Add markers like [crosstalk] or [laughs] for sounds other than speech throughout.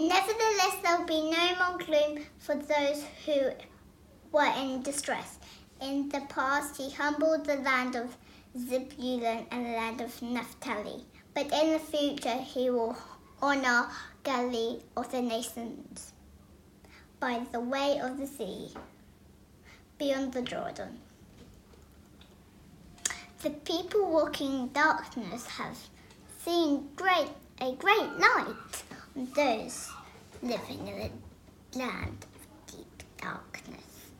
Nevertheless, there will be no more gloom for those who were in distress. In the past, he humbled the land of Zebulun and the land of Naphtali. But in the future, he will honor Galilee of the nations by the way of the sea, beyond the Jordan. The people walking in darkness have seen great a great light those living in the land of deep darkness.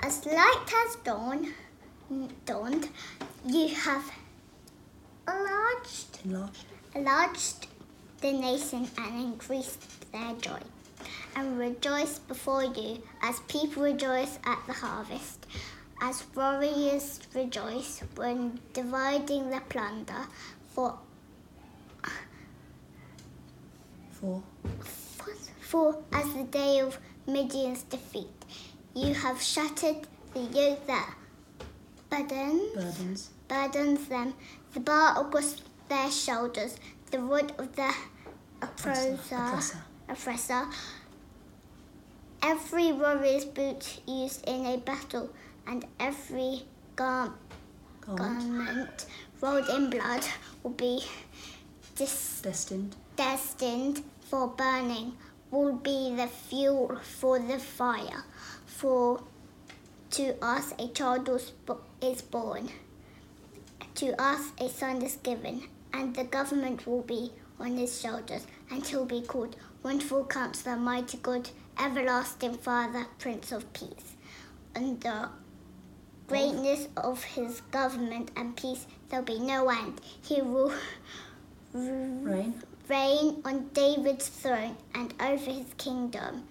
As light has dawned, dawned you have enlarged, Enlarged. enlarged the nation and increased their joy. And rejoice before you as people rejoice at the harvest, as warriors rejoice when dividing the plunder. For, For for as the day of Midian's defeat, you have shattered the yoke that burdens burdens. burdens them, the bar across their shoulders, the rod of the oppressor, Oppressor. oppressor. Every warrior's boot used in a battle, and every gar- Garment. garment rolled in blood will be dis- Destined. destined for burning, will be the fuel for the fire. For to us a child is born, to us a son is given, and the government will be on his shoulders, and he'll be called Wonderful Counselor, Mighty God, Everlasting Father, Prince of Peace. And the greatness of his government and peace there'll be no end. He will Reign. Reign on David's throne and over his kingdom,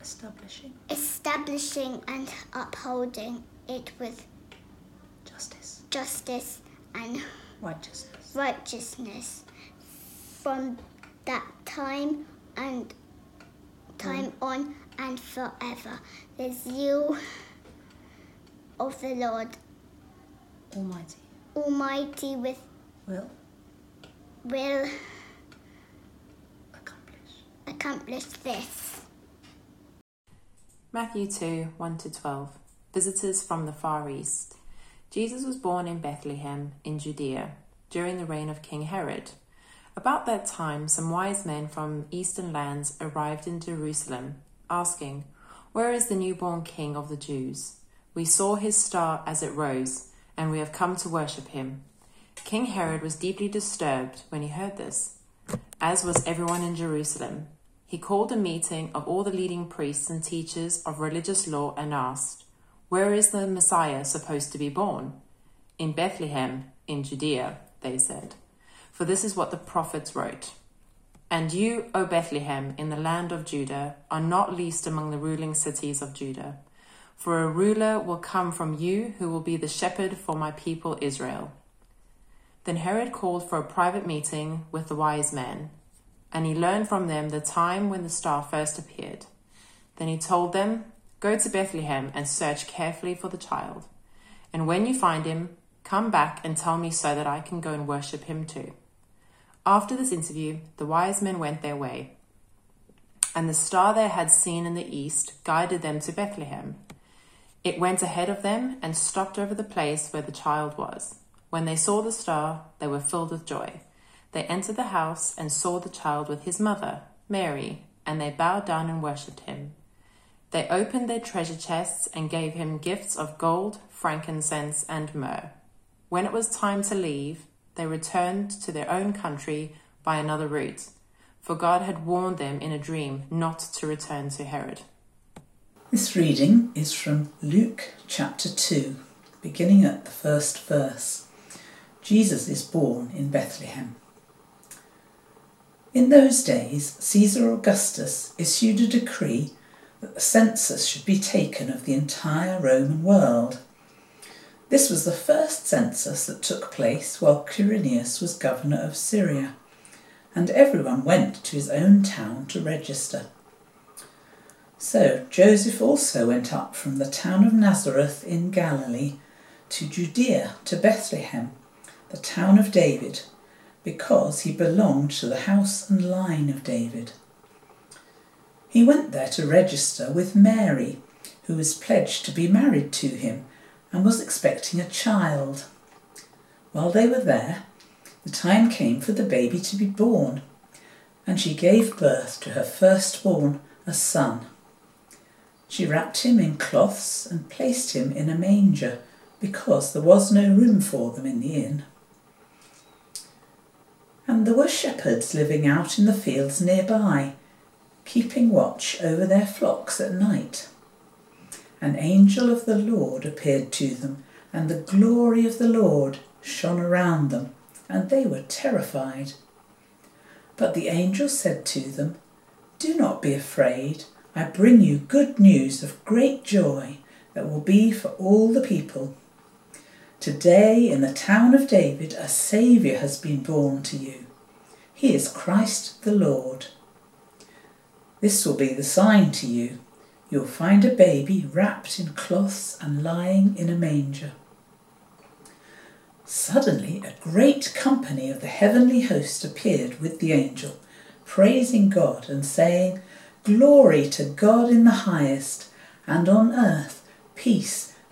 Establishing. establishing and upholding it with Justice. justice and Righteousness. righteousness from that time and time mm. on and forever. The zeal of the Lord Almighty. Almighty with Will will accomplish. accomplish this. Matthew 2 1 to 12. Visitors from the Far East. Jesus was born in Bethlehem in Judea during the reign of King Herod. About that time, some wise men from eastern lands arrived in Jerusalem, asking, Where is the newborn King of the Jews? We saw his star as it rose, and we have come to worship him. King Herod was deeply disturbed when he heard this, as was everyone in Jerusalem. He called a meeting of all the leading priests and teachers of religious law and asked, Where is the Messiah supposed to be born? In Bethlehem, in Judea, they said. For this is what the prophets wrote. And you, O Bethlehem, in the land of Judah, are not least among the ruling cities of Judah. For a ruler will come from you who will be the shepherd for my people Israel. Then Herod called for a private meeting with the wise men, and he learned from them the time when the star first appeared. Then he told them, Go to Bethlehem and search carefully for the child. And when you find him, come back and tell me so that I can go and worship him too. After this interview, the wise men went their way, and the star they had seen in the east guided them to Bethlehem. It went ahead of them and stopped over the place where the child was. When they saw the star, they were filled with joy. They entered the house and saw the child with his mother, Mary, and they bowed down and worshipped him. They opened their treasure chests and gave him gifts of gold, frankincense, and myrrh. When it was time to leave, they returned to their own country by another route, for God had warned them in a dream not to return to Herod. This reading is from Luke chapter 2, beginning at the first verse. Jesus is born in Bethlehem. In those days, Caesar Augustus issued a decree that the census should be taken of the entire Roman world. This was the first census that took place while Quirinius was governor of Syria, and everyone went to his own town to register. So Joseph also went up from the town of Nazareth in Galilee to Judea to Bethlehem, the town of David, because he belonged to the house and line of David. He went there to register with Mary, who was pledged to be married to him and was expecting a child. While they were there, the time came for the baby to be born, and she gave birth to her firstborn, a son. She wrapped him in cloths and placed him in a manger because there was no room for them in the inn. And there were shepherds living out in the fields nearby, keeping watch over their flocks at night. An angel of the Lord appeared to them, and the glory of the Lord shone around them, and they were terrified. But the angel said to them, Do not be afraid. I bring you good news of great joy that will be for all the people. Today, in the town of David, a Saviour has been born to you. He is Christ the Lord. This will be the sign to you. You'll find a baby wrapped in cloths and lying in a manger. Suddenly, a great company of the heavenly host appeared with the angel, praising God and saying, Glory to God in the highest, and on earth peace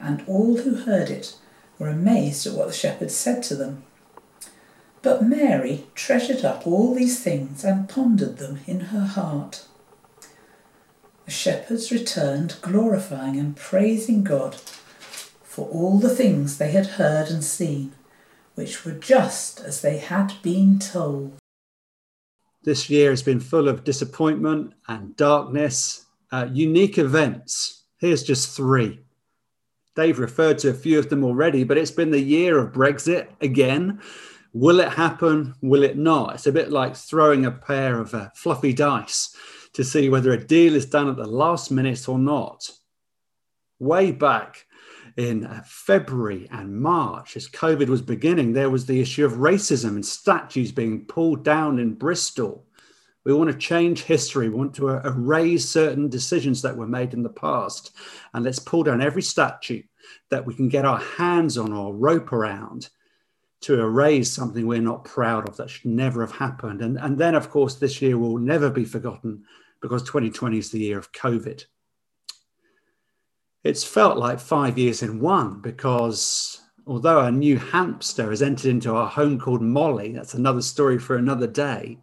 and all who heard it were amazed at what the shepherds said to them. But Mary treasured up all these things and pondered them in her heart. The shepherds returned, glorifying and praising God for all the things they had heard and seen, which were just as they had been told. This year has been full of disappointment and darkness, uh, unique events. Here's just three. Dave referred to a few of them already, but it's been the year of Brexit again. Will it happen? Will it not? It's a bit like throwing a pair of uh, fluffy dice to see whether a deal is done at the last minute or not. Way back in uh, February and March, as COVID was beginning, there was the issue of racism and statues being pulled down in Bristol. We want to change history. We want to uh, erase certain decisions that were made in the past. And let's pull down every statue that we can get our hands on or rope around to erase something we're not proud of that should never have happened. And, and then, of course, this year will never be forgotten because 2020 is the year of COVID. It's felt like five years in one because although a new hamster has entered into our home called Molly, that's another story for another day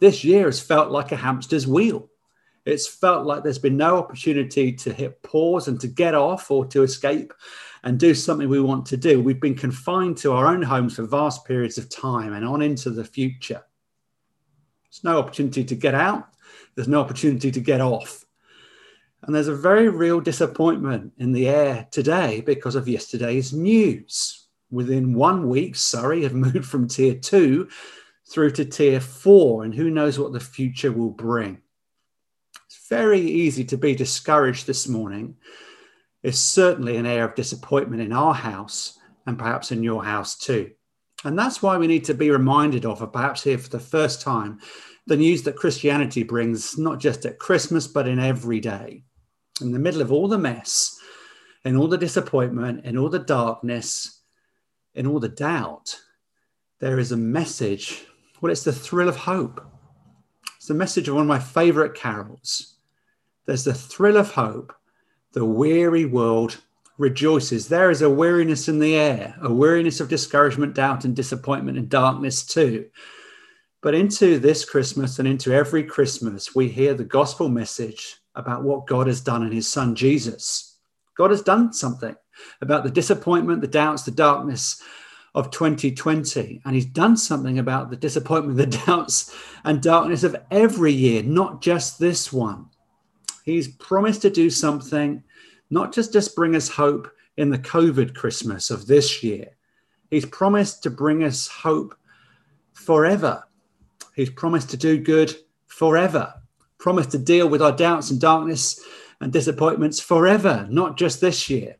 this year has felt like a hamster's wheel. It's felt like there's been no opportunity to hit pause and to get off or to escape and do something we want to do. We've been confined to our own homes for vast periods of time and on into the future. There's no opportunity to get out, there's no opportunity to get off. And there's a very real disappointment in the air today because of yesterday's news. Within one week, Surrey have [laughs] moved from tier two through to tier four, and who knows what the future will bring. Very easy to be discouraged this morning. It's certainly an air of disappointment in our house and perhaps in your house too. And that's why we need to be reminded of, or perhaps here for the first time, the news that Christianity brings, not just at Christmas, but in every day. In the middle of all the mess, in all the disappointment, in all the darkness, in all the doubt, there is a message well, it's the thrill of hope. It's the message of one of my favorite carols. There's the thrill of hope. The weary world rejoices. There is a weariness in the air, a weariness of discouragement, doubt, and disappointment and darkness too. But into this Christmas and into every Christmas, we hear the gospel message about what God has done in his son Jesus. God has done something about the disappointment, the doubts, the darkness of 2020. And he's done something about the disappointment, the [laughs] doubts, and darkness of every year, not just this one. He's promised to do something, not just just bring us hope in the COVID Christmas of this year. He's promised to bring us hope forever He's promised to do good forever, promised to deal with our doubts and darkness and disappointments forever, not just this year.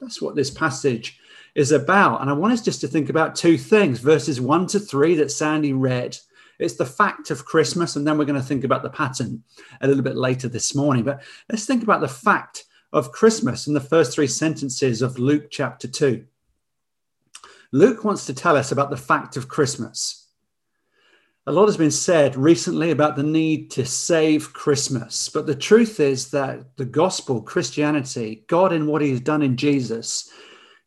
That's what this passage is about. And I want us just to think about two things verses one to three that Sandy read. It's the fact of Christmas, and then we're going to think about the pattern a little bit later this morning. But let's think about the fact of Christmas in the first three sentences of Luke chapter 2. Luke wants to tell us about the fact of Christmas. A lot has been said recently about the need to save Christmas, but the truth is that the gospel, Christianity, God in what He's done in Jesus,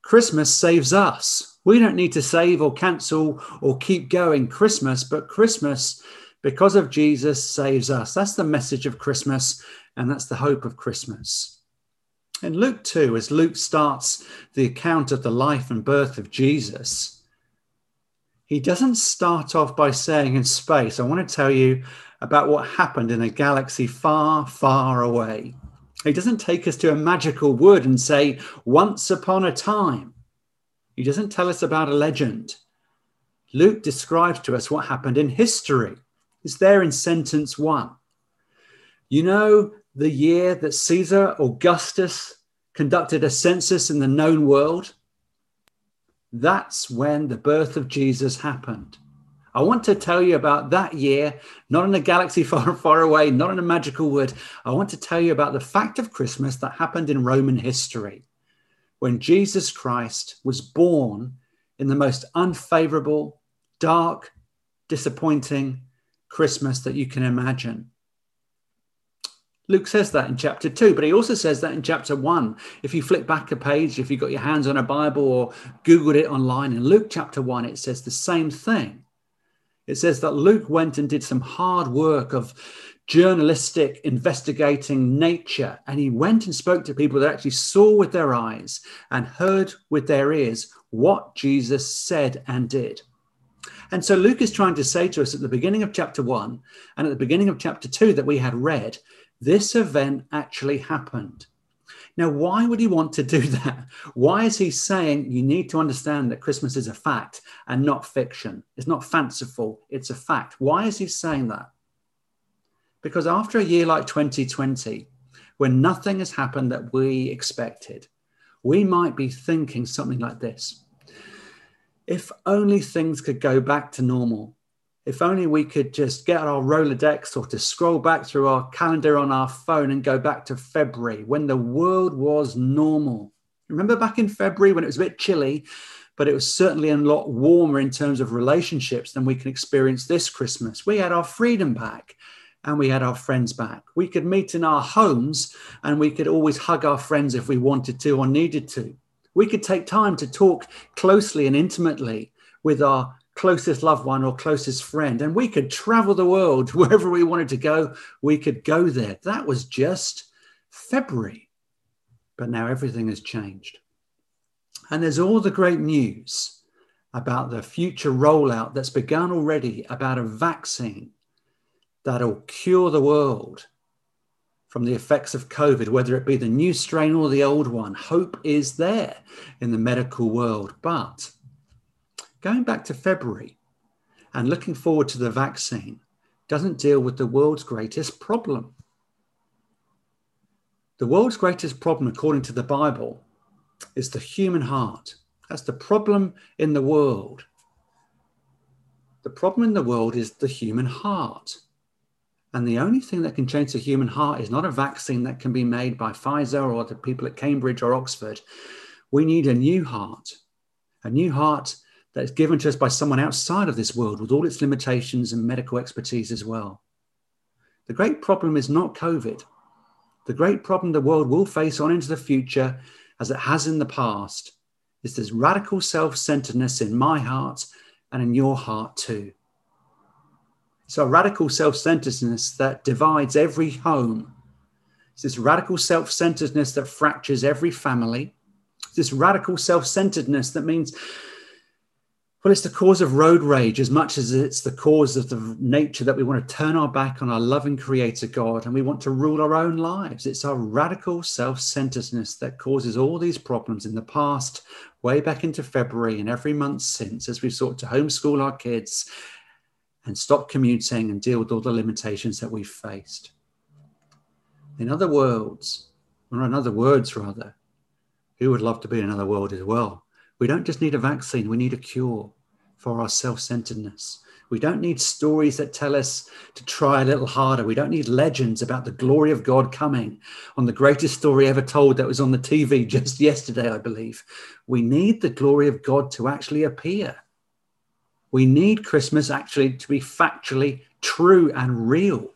Christmas saves us. We don't need to save or cancel or keep going Christmas, but Christmas, because of Jesus, saves us. That's the message of Christmas, and that's the hope of Christmas. In Luke 2, as Luke starts the account of the life and birth of Jesus, he doesn't start off by saying in space, I want to tell you about what happened in a galaxy far, far away. He doesn't take us to a magical wood and say, once upon a time. He doesn't tell us about a legend. Luke describes to us what happened in history. It's there in sentence one. You know, the year that Caesar Augustus conducted a census in the known world, that's when the birth of Jesus happened. I want to tell you about that year, not in a galaxy [laughs] far, far away, not in a magical wood. I want to tell you about the fact of Christmas that happened in Roman history when Jesus Christ was born in the most unfavorable, dark, disappointing Christmas that you can imagine. Luke says that in chapter 2, but he also says that in chapter 1. If you flip back a page, if you've got your hands on a Bible or Googled it online, in Luke chapter 1, it says the same thing. It says that Luke went and did some hard work of journalistic investigating nature, and he went and spoke to people that actually saw with their eyes and heard with their ears what Jesus said and did. And so Luke is trying to say to us at the beginning of chapter 1 and at the beginning of chapter 2 that we had read this event actually happened. Now, why would he want to do [laughs] that? Why is he saying you need to understand that Christmas is a fact and not fiction? It's not fanciful, it's a fact. Why is he saying that? Because after a year like 2020, when nothing has happened that we expected, we might be thinking something like this If only things could go back to normal, if only we could just get our Rolodex or to scroll back through our calendar on our phone and go back to February when the world was normal. Remember back in February when it was a bit chilly, but it was certainly a lot warmer in terms of relationships than we can experience this Christmas. We had our freedom back and we had our friends back. We could meet in our homes and we could always hug our friends if we wanted to or needed to. We could take time to talk closely and intimately with our closest loved one or closest friend, and we could travel the world [laughs] wherever we wanted to go. We could go there. That was just February. But now everything has changed. And there's all the great news about the future rollout that's begun already about a vaccine that'll cure the world from the effects of COVID, whether it be the new strain or the old one. Hope is there in the medical world. But going back to February and looking forward to the vaccine doesn't deal with the world's greatest problem. The world's greatest problem, according to the Bible, is the human heart. That's the problem in the world. The problem in the world is the human heart. And the only thing that can change the human heart is not a vaccine that can be made by Pfizer or the people at Cambridge or Oxford. We need a new heart, a new heart that is given to us by someone outside of this world with all its limitations and medical expertise as well. The great problem is not COVID. The great problem the world will face on into the future, as it has in the past, is this radical self centeredness in my heart and in your heart too. It's a radical self centeredness that divides every home. It's this radical self centeredness that fractures every family. It's this radical self centeredness that means well, it's the cause of road rage as much as it's the cause of the nature that we want to turn our back on our loving creator God and we want to rule our own lives. It's our radical self centeredness that causes all these problems in the past, way back into February and every month since, as we've sought to homeschool our kids and stop commuting and deal with all the limitations that we've faced. In other words, or in other words rather, who would love to be in another world as well? We don't just need a vaccine, we need a cure for our self centeredness. We don't need stories that tell us to try a little harder. We don't need legends about the glory of God coming on the greatest story ever told that was on the TV [laughs] just yesterday, I believe. We need the glory of God to actually appear. We need Christmas actually to be factually true and real.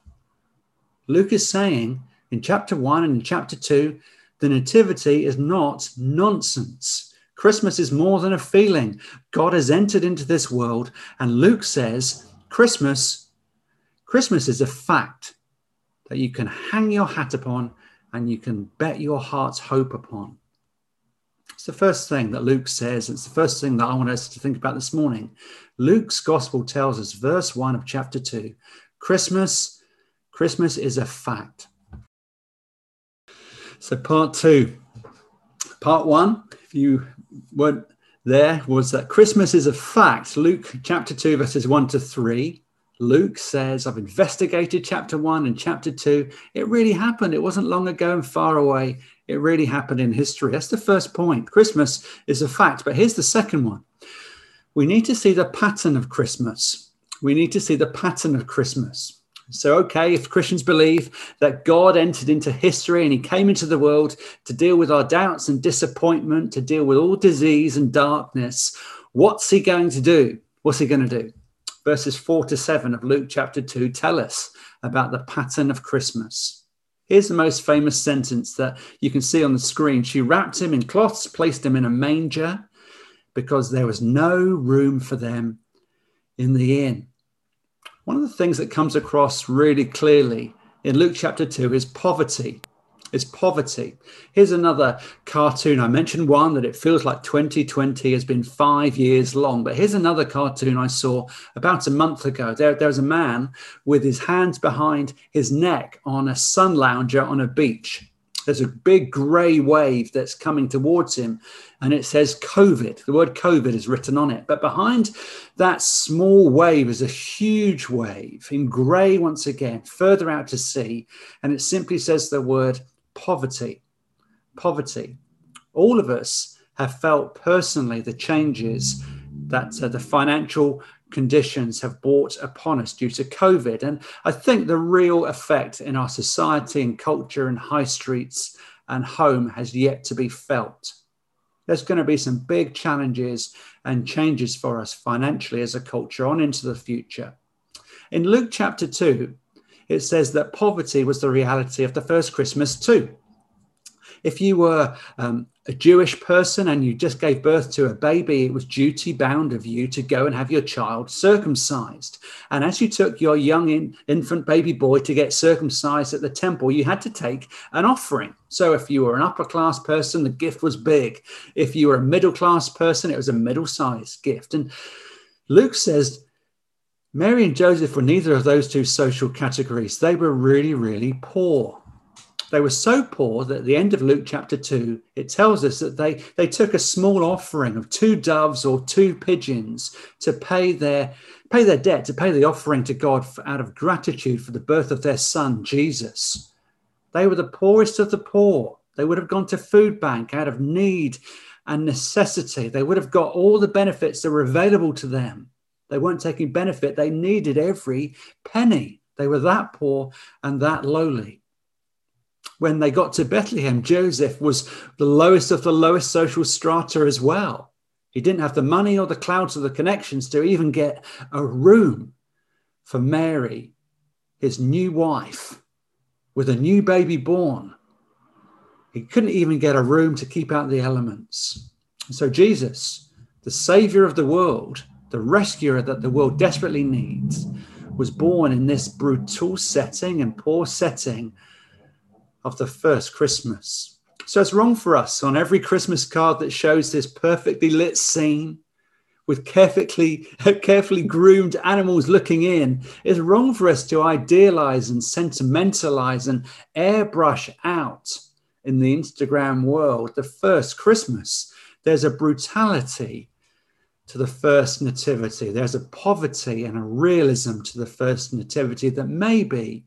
Luke is saying in chapter one and in chapter two, the Nativity is not nonsense. Christmas is more than a feeling. God has entered into this world, and Luke says Christmas, Christmas is a fact that you can hang your hat upon and you can bet your heart's hope upon. The first thing that Luke says. It's the first thing that I want us to think about this morning. Luke's gospel tells us, verse 1 of chapter 2, Christmas, Christmas is a fact. So, part two. Part one, if you weren't there was that Christmas is a fact. Luke chapter 2, verses 1 to 3. Luke says, I've investigated chapter 1 and chapter 2. It really happened. It wasn't long ago and far away. It really happened in history. That's the first point. Christmas is a fact. But here's the second one we need to see the pattern of Christmas. We need to see the pattern of Christmas. So, okay, if Christians believe that God entered into history and he came into the world to deal with our doubts and disappointment, to deal with all disease and darkness, what's he going to do? What's he going to do? Verses 4 to 7 of Luke chapter 2 tell us about the pattern of Christmas. Here's the most famous sentence that you can see on the screen. She wrapped him in cloths, placed him in a manger because there was no room for them in the inn. One of the things that comes across really clearly in Luke chapter 2 is poverty. Is poverty. Here's another cartoon. I mentioned one that it feels like 2020 has been five years long, but here's another cartoon I saw about a month ago. There, there was a man with his hands behind his neck on a sun lounger on a beach. There's a big grey wave that's coming towards him, and it says COVID. The word COVID is written on it. But behind that small wave is a huge wave in grey once again, further out to sea, and it simply says the word poverty. Poverty. All of us have felt personally the changes that uh, the financial conditions have brought upon us due to COVID. And I think the real effect in our society and culture and high streets and home has yet to be felt. There's going to be some big challenges and changes for us financially as a culture on into the future. In Luke chapter 2, it says that poverty was the reality of the first Christmas too. If you were um, a Jewish person and you just gave birth to a baby, it was duty bound of you to go and have your child circumcised. And as you took your young in, infant baby boy to get circumcised at the temple, you had to take an offering. So if you were an upper class person, the gift was big. If you were a middle class person, it was a middle sized gift. And Luke says, Mary and Joseph were neither of those two social categories. They were really, really poor. They were so poor that at the end of Luke chapter 2, it tells us that they, they took a small offering of two doves or two pigeons to pay their, pay their debt, to pay the offering to God for, out of gratitude for the birth of their son, Jesus. They were the poorest of the poor. They would have gone to food bank out of need and necessity. They would have got all the benefits that were available to them. They weren't taking benefit. They needed every penny. They were that poor and that lowly when they got to Bethlehem, Joseph was the lowest of the lowest social strata as well. He didn't have the money or the clouds or the connections to even get a room for Mary, his new wife, with a new baby born. He couldn't even get a room to keep out the elements. So, Jesus, the Savior of the world, the rescuer that the world desperately needs, was born in this brutal setting and poor setting of the first Christmas. So it's wrong for us on every Christmas card that shows this perfectly lit scene with carefully, [laughs] carefully groomed animals looking in. It's wrong for us to idealize and sentimentalize and airbrush out in the Instagram world the first Christmas. There's a brutality to the first nativity. There's a poverty and a realism to the first nativity that maybe,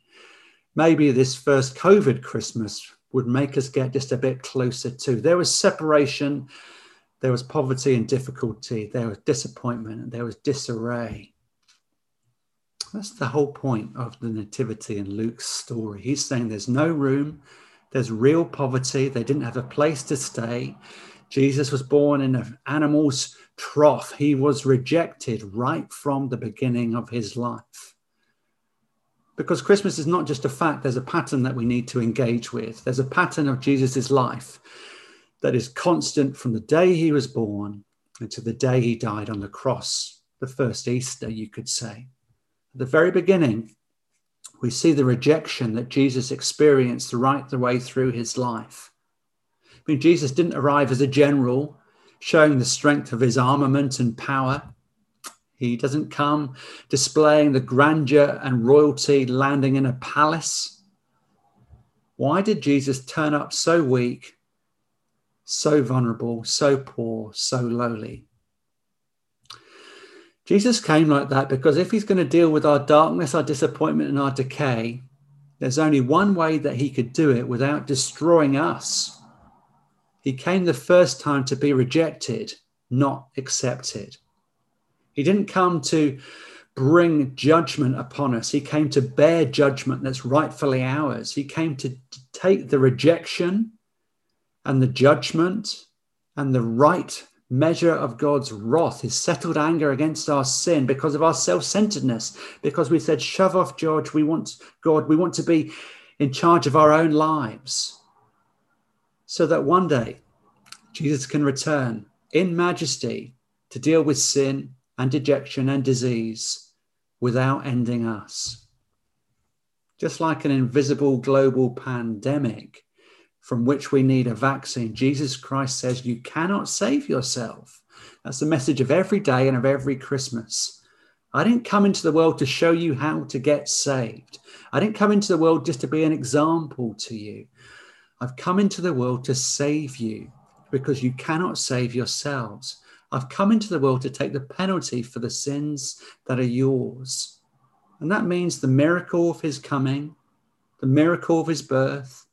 maybe this first COVID Christmas would make us get just a bit closer to. There was separation, there was poverty and difficulty, there was disappointment, and there was disarray. That's the whole point of the nativity in Luke's story. He's saying there's no room, there's real poverty, they didn't have a place to stay. Jesus was born in an animal's trough. He was rejected right from the beginning of his life. Because Christmas is not just a fact, there's a pattern that we need to engage with. There's a pattern of Jesus' life that is constant from the day he was born to the day he died on the cross, the first Easter, you could say. At the very beginning, we see the rejection that Jesus experienced right the way through his life. I mean, Jesus didn't arrive as a general showing the strength of his armament and power. He doesn't come displaying the grandeur and royalty landing in a palace. Why did Jesus turn up so weak, so vulnerable, so poor, so lowly? Jesus came like that because if he's going to deal with our darkness, our disappointment, and our decay, there's only one way that he could do it without destroying us. He came the first time to be rejected, not accepted. He didn't come to bring judgment upon us. He came to bear judgment that's rightfully ours. He came to take the rejection and the judgment and the right measure of God's wrath, his settled anger against our sin because of our self centeredness, because we said, shove off, George, we want God, we want to be in charge of our own lives. So that one day Jesus can return in majesty to deal with sin and dejection and disease without ending us. Just like an invisible global pandemic from which we need a vaccine. Jesus Christ says you cannot save yourself. That's the message of every day and of every Christmas. I didn't come into the world to show you how to get saved. I didn't come into the world just to be an example to you. I've come into the world to save you because you cannot save yourselves. I've come into the world to take the penalty for the sins that are yours. And that means the miracle of his coming, the miracle of his birth,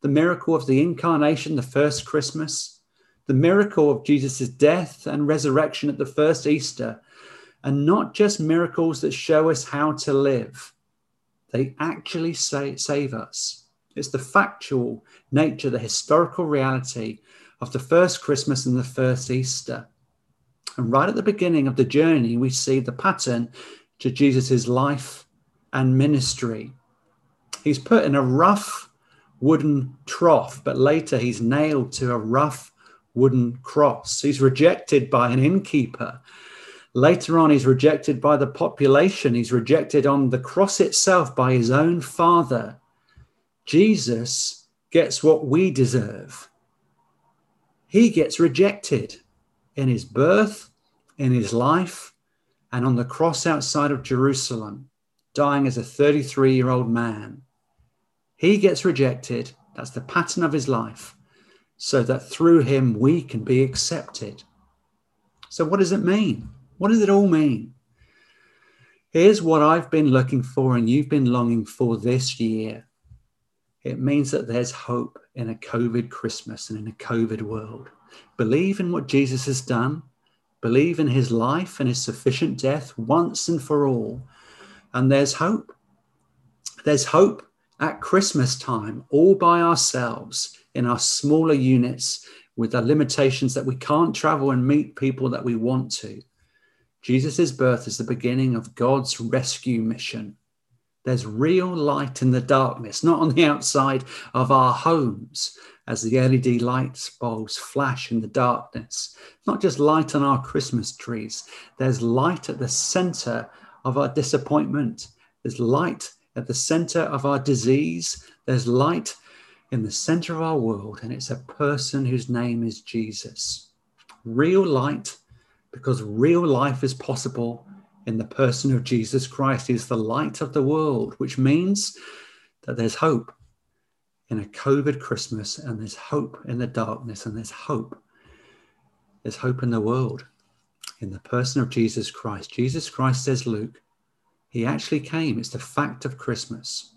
the miracle of the incarnation, the first Christmas, the miracle of Jesus' death and resurrection at the first Easter, and not just miracles that show us how to live. They actually say, save us. It's the factual nature, the historical reality of the first Christmas and the first Easter. And right at the beginning of the journey, we see the pattern to Jesus' life and ministry. He's put in a rough wooden trough, but later he's nailed to a rough wooden cross. He's rejected by an innkeeper. Later on, he's rejected by the population. He's rejected on the cross itself by his own father. Jesus gets what we deserve. He gets rejected in his birth, in his life, and on the cross outside of Jerusalem, dying as a 33 year old man. He gets rejected. That's the pattern of his life, so that through him we can be accepted. So, what does it mean? What does it all mean? Here's what I've been looking for and you've been longing for this year. It means that there's hope in a COVID Christmas and in a COVID world. Believe in what Jesus has done, believe in his life and his sufficient death once and for all, and there's hope. There's hope at Christmas time, all by ourselves in our smaller units with the limitations that we can't travel and meet people that we want to. Jesus' birth is the beginning of God's rescue mission. There's real light in the darkness, not on the outside of our homes as the LED light bulbs flash in the darkness. Not just light on our Christmas trees, there's light at the center of our disappointment. There's light at the center of our disease, there's light in the center of our world, and it's a person whose name is Jesus. Real light, because real life is possible in the person of Jesus Christ. is the light of the world, which means that there's hope in a COVID Christmas, and there's hope in the darkness, and there's hope. There's hope in the world. in the person of Jesus Christ. Jesus Christ, says Luke, he actually came. It's the fact of Christmas.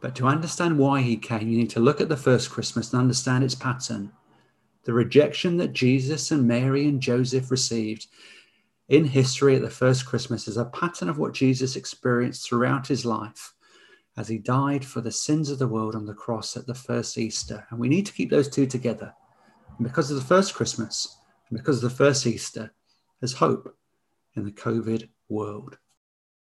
But to understand why he came, you need to look at the first Christmas and understand its pattern. The rejection that Jesus and Mary and Joseph received in history at the first Christmas is a pattern of what Jesus experienced throughout his life as he died for the sins of the world on the cross at the first Easter. And we need to keep those two together. And because of the first Christmas, and because of the first Easter, there's hope in the COVID world.